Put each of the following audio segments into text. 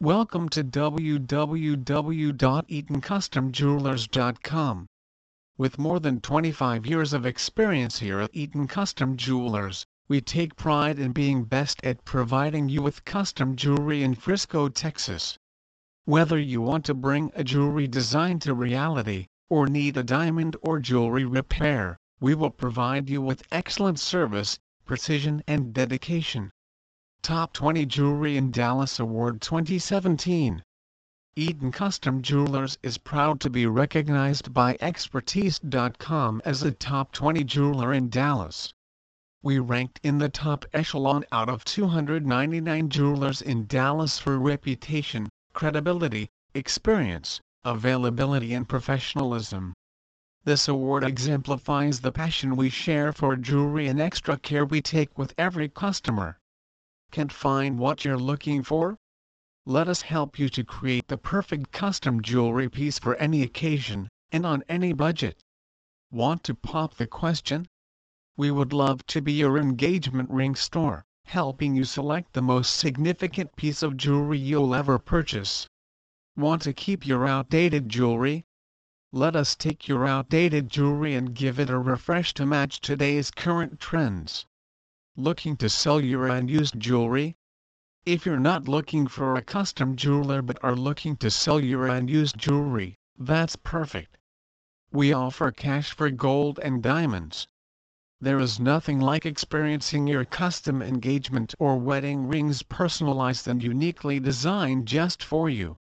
Welcome to www.eatoncustomjewelers.com. With more than 25 years of experience here at Eaton Custom Jewelers, we take pride in being best at providing you with custom jewelry in Frisco, Texas. Whether you want to bring a jewelry design to reality, or need a diamond or jewelry repair, we will provide you with excellent service, precision and dedication. Top 20 Jewelry in Dallas Award 2017 Eaton Custom Jewelers is proud to be recognized by Expertise.com as a top 20 jeweler in Dallas. We ranked in the top echelon out of 299 jewelers in Dallas for reputation, credibility, experience, availability and professionalism. This award exemplifies the passion we share for jewelry and extra care we take with every customer. Can't find what you're looking for? Let us help you to create the perfect custom jewelry piece for any occasion, and on any budget. Want to pop the question? We would love to be your engagement ring store, helping you select the most significant piece of jewelry you'll ever purchase. Want to keep your outdated jewelry? Let us take your outdated jewelry and give it a refresh to match today's current trends. Looking to sell your unused jewelry? If you're not looking for a custom jeweler but are looking to sell your unused jewelry, that's perfect. We offer cash for gold and diamonds. There is nothing like experiencing your custom engagement or wedding rings personalized and uniquely designed just for you.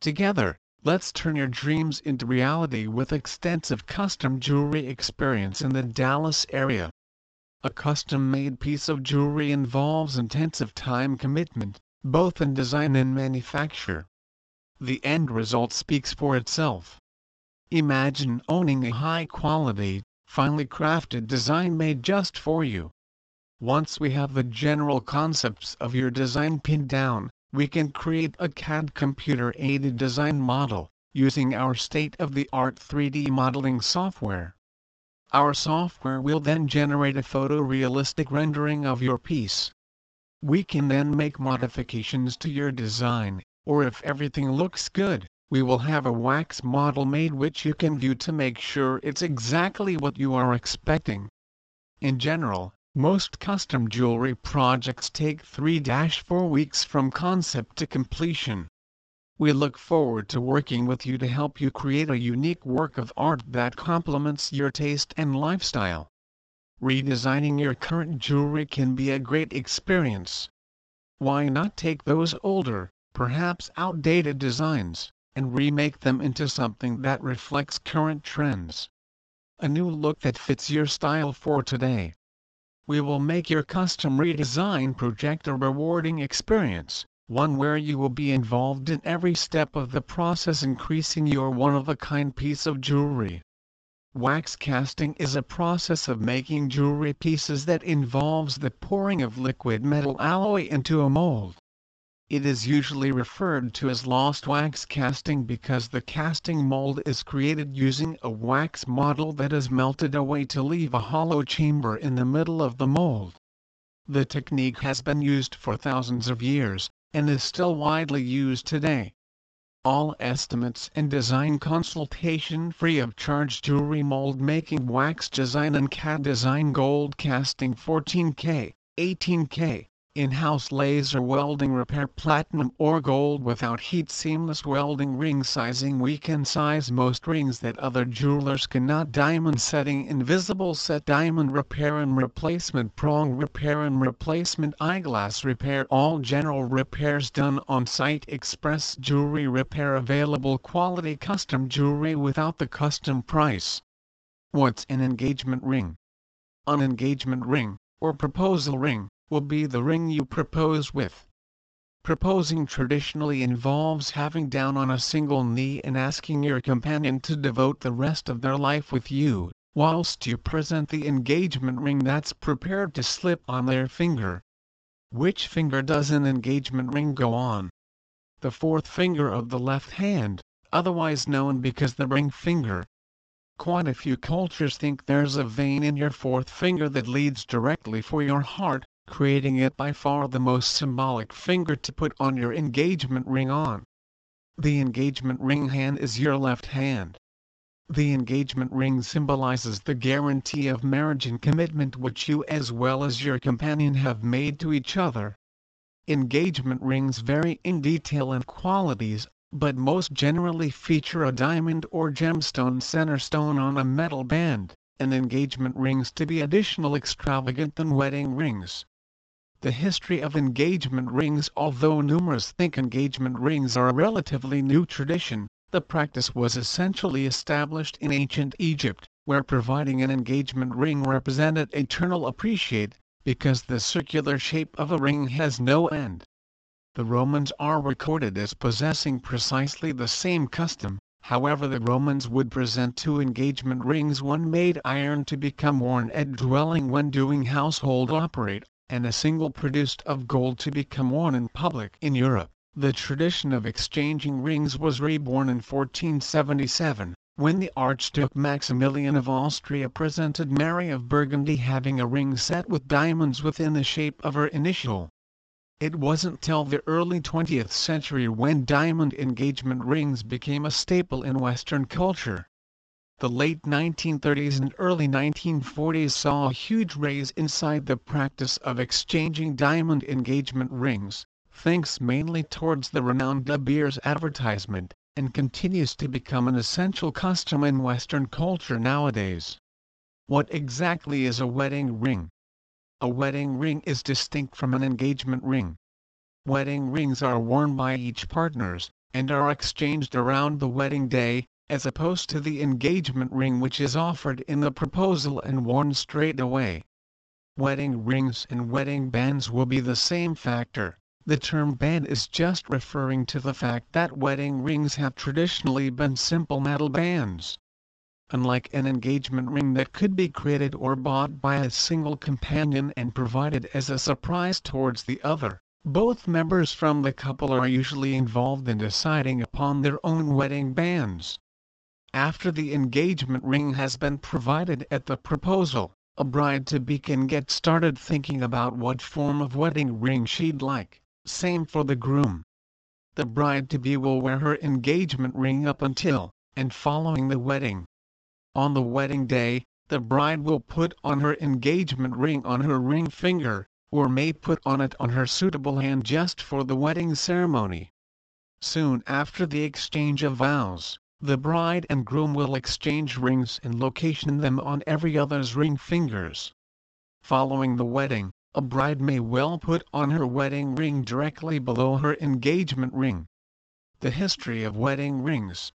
Together, let's turn your dreams into reality with extensive custom jewelry experience in the Dallas area. A custom-made piece of jewelry involves intensive time commitment, both in design and manufacture. The end result speaks for itself. Imagine owning a high-quality, finely crafted design made just for you. Once we have the general concepts of your design pinned down, we can create a CAD computer-aided design model, using our state-of-the-art 3D modeling software. Our software will then generate a photorealistic rendering of your piece. We can then make modifications to your design, or if everything looks good, we will have a wax model made which you can view to make sure it's exactly what you are expecting. In general, most custom jewelry projects take 3-4 weeks from concept to completion. We look forward to working with you to help you create a unique work of art that complements your taste and lifestyle. Redesigning your current jewelry can be a great experience. Why not take those older, perhaps outdated designs, and remake them into something that reflects current trends? A new look that fits your style for today. We will make your custom redesign project a rewarding experience one where you will be involved in every step of the process increasing your one-of-a-kind piece of jewelry. Wax casting is a process of making jewelry pieces that involves the pouring of liquid metal alloy into a mold. It is usually referred to as lost wax casting because the casting mold is created using a wax model that is melted away to leave a hollow chamber in the middle of the mold. The technique has been used for thousands of years, and is still widely used today. All estimates and design consultation free of charge jewelry mold making wax design and CAD design gold casting 14K, 18K, in-house laser welding repair platinum or gold without heat seamless welding ring sizing we can size most rings that other jewelers cannot diamond setting invisible set diamond repair and replacement prong repair and replacement eyeglass repair all general repairs done on site express jewelry repair available quality custom jewelry without the custom price. What's an engagement ring? An engagement ring, or proposal ring, will be the ring you propose with. Proposing traditionally involves having down on a single knee and asking your companion to devote the rest of their life with you, whilst you present the engagement ring that's prepared to slip on their finger. Which finger does an engagement ring go on? The fourth finger of the left hand, otherwise known because the ring finger. Quite a few cultures think there's a vein in your fourth finger that leads directly for your heart, creating it by far the most symbolic finger to put on your engagement ring on. The engagement ring hand is your left hand. The engagement ring symbolizes the guarantee of marriage and commitment which you as well as your companion have made to each other. Engagement rings vary in detail and qualities, but most generally feature a diamond or gemstone center stone on a metal band, and engagement rings to be additional extravagant than wedding rings. The history of engagement rings Although numerous think engagement rings are a relatively new tradition, the practice was essentially established in ancient Egypt, where providing an engagement ring represented eternal appreciate, because the circular shape of a ring has no end. The Romans are recorded as possessing precisely the same custom, however the Romans would present two engagement rings one made iron to become worn at dwelling when doing household operate, and a single produced of gold to become worn in public in Europe. The tradition of exchanging rings was reborn in 1477, when the Archduke Maximilian of Austria presented Mary of Burgundy having a ring set with diamonds within the shape of her initial. It wasn't till the early 20th century when diamond engagement rings became a staple in Western culture. The late 1930s and early 1940s saw a huge rise inside the practice of exchanging diamond engagement rings, thanks mainly towards the renowned De Beers advertisement, and continues to become an essential custom in Western culture nowadays. What exactly is a wedding ring? A wedding ring is distinct from an engagement ring. Wedding rings are worn by each partners, and are exchanged around the wedding day, as opposed to the engagement ring which is offered in the proposal and worn straight away. Wedding rings and wedding bands will be the same factor, the term band is just referring to the fact that wedding rings have traditionally been simple metal bands. Unlike an engagement ring that could be created or bought by a single companion and provided as a surprise towards the other, both members from the couple are usually involved in deciding upon their own wedding bands. After the engagement ring has been provided at the proposal, a bride-to-be can get started thinking about what form of wedding ring she'd like. Same for the groom. The bride-to-be will wear her engagement ring up until, and following the wedding. On the wedding day, the bride will put on her engagement ring on her ring finger, or may put on it on her suitable hand just for the wedding ceremony. Soon after the exchange of vows, the bride and groom will exchange rings and location them on every other's ring fingers. Following the wedding, a bride may well put on her wedding ring directly below her engagement ring. The history of wedding rings.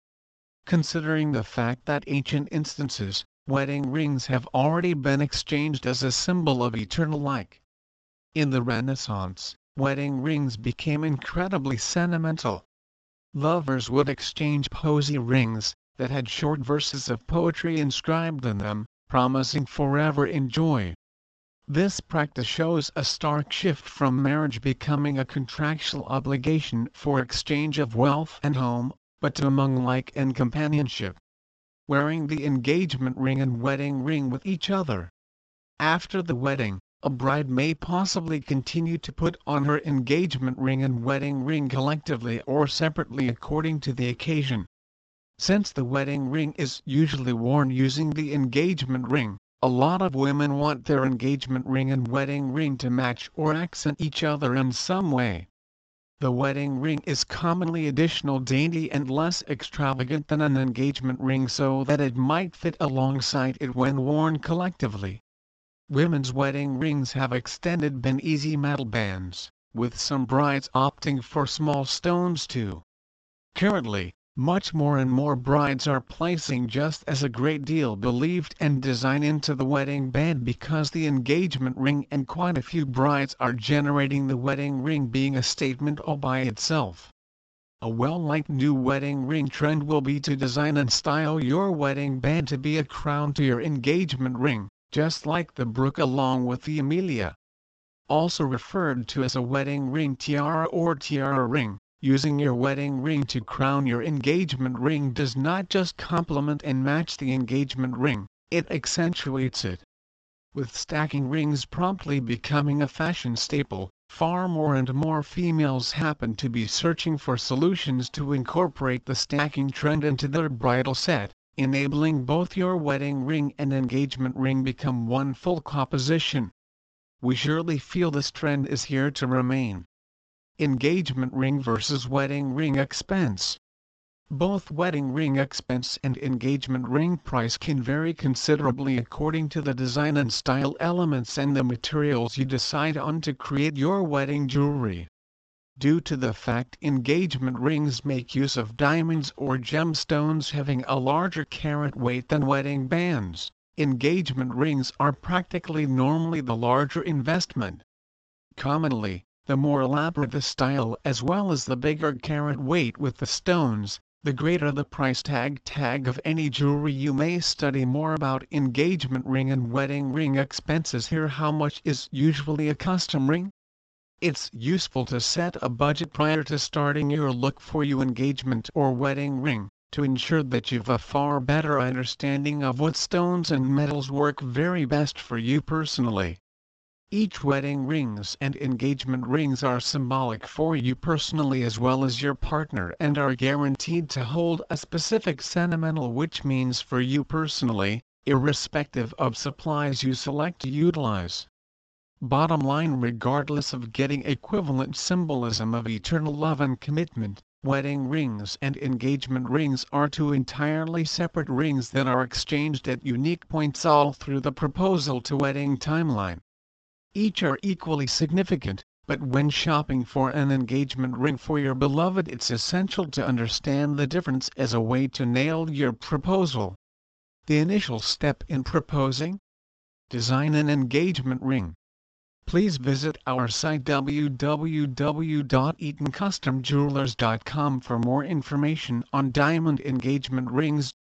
Considering the fact that ancient instances, wedding rings have already been exchanged as a symbol of eternal like. In the Renaissance, wedding rings became incredibly sentimental. Lovers would exchange posy rings, that had short verses of poetry inscribed in them, promising forever in joy. This practice shows a stark shift from marriage becoming a contractual obligation for exchange of wealth and home, but to among like and companionship. Wearing the engagement ring and wedding ring with each other. After the wedding, a bride may possibly continue to put on her engagement ring and wedding ring collectively or separately according to the occasion. Since the wedding ring is usually worn using the engagement ring, a lot of women want their engagement ring and wedding ring to match or accent each other in some way. The wedding ring is commonly additional dainty and less extravagant than an engagement ring so that it might fit alongside it when worn collectively. Women's wedding rings have extended been easy metal bands, with some brides opting for small stones too. Currently, much more and more brides are placing just as a great deal believed and design into the wedding band because the engagement ring and quite a few brides are generating the wedding ring being a statement all by itself. A well-liked new wedding ring trend will be to design and style your wedding band to be a crown to your engagement ring, just like the brook along with the Amelia. Also referred to as a wedding ring tiara or tiara ring, Using your wedding ring to crown your engagement ring does not just complement and match the engagement ring, it accentuates it. With stacking rings promptly becoming a fashion staple, far more and more females happen to be searching for solutions to incorporate the stacking trend into their bridal set, enabling both your wedding ring and engagement ring become one full composition. We surely feel this trend is here to remain. Engagement ring versus wedding ring expense. Both wedding ring expense and engagement ring price can vary considerably according to the design and style elements and the materials you decide on to create your wedding jewelry. Due to the fact engagement rings make use of diamonds or gemstones having a larger carat weight than wedding bands, engagement rings are practically normally the larger investment. Commonly, the more elaborate the style as well as the bigger carat weight with the stones, the greater the price tag tag of any jewelry you may study more about engagement ring and wedding ring expenses here how much is usually a custom ring? It's useful to set a budget prior to starting your look for your engagement or wedding ring, to ensure that you've a far better understanding of what stones and metals work very best for you personally. Each wedding rings and engagement rings are symbolic for you personally as well as your partner and are guaranteed to hold a specific sentimental which means for you personally, irrespective of supplies you select to utilize. Bottom line regardless of getting equivalent symbolism of eternal love and commitment, wedding rings and engagement rings are two entirely separate rings that are exchanged at unique points all through the proposal to wedding timeline. Each are equally significant, but when shopping for an engagement ring for your beloved it's essential to understand the difference as a way to nail your proposal. The initial step in proposing? Design an engagement ring. Please visit our site www.eatoncustomjewelers.com for more information on diamond engagement rings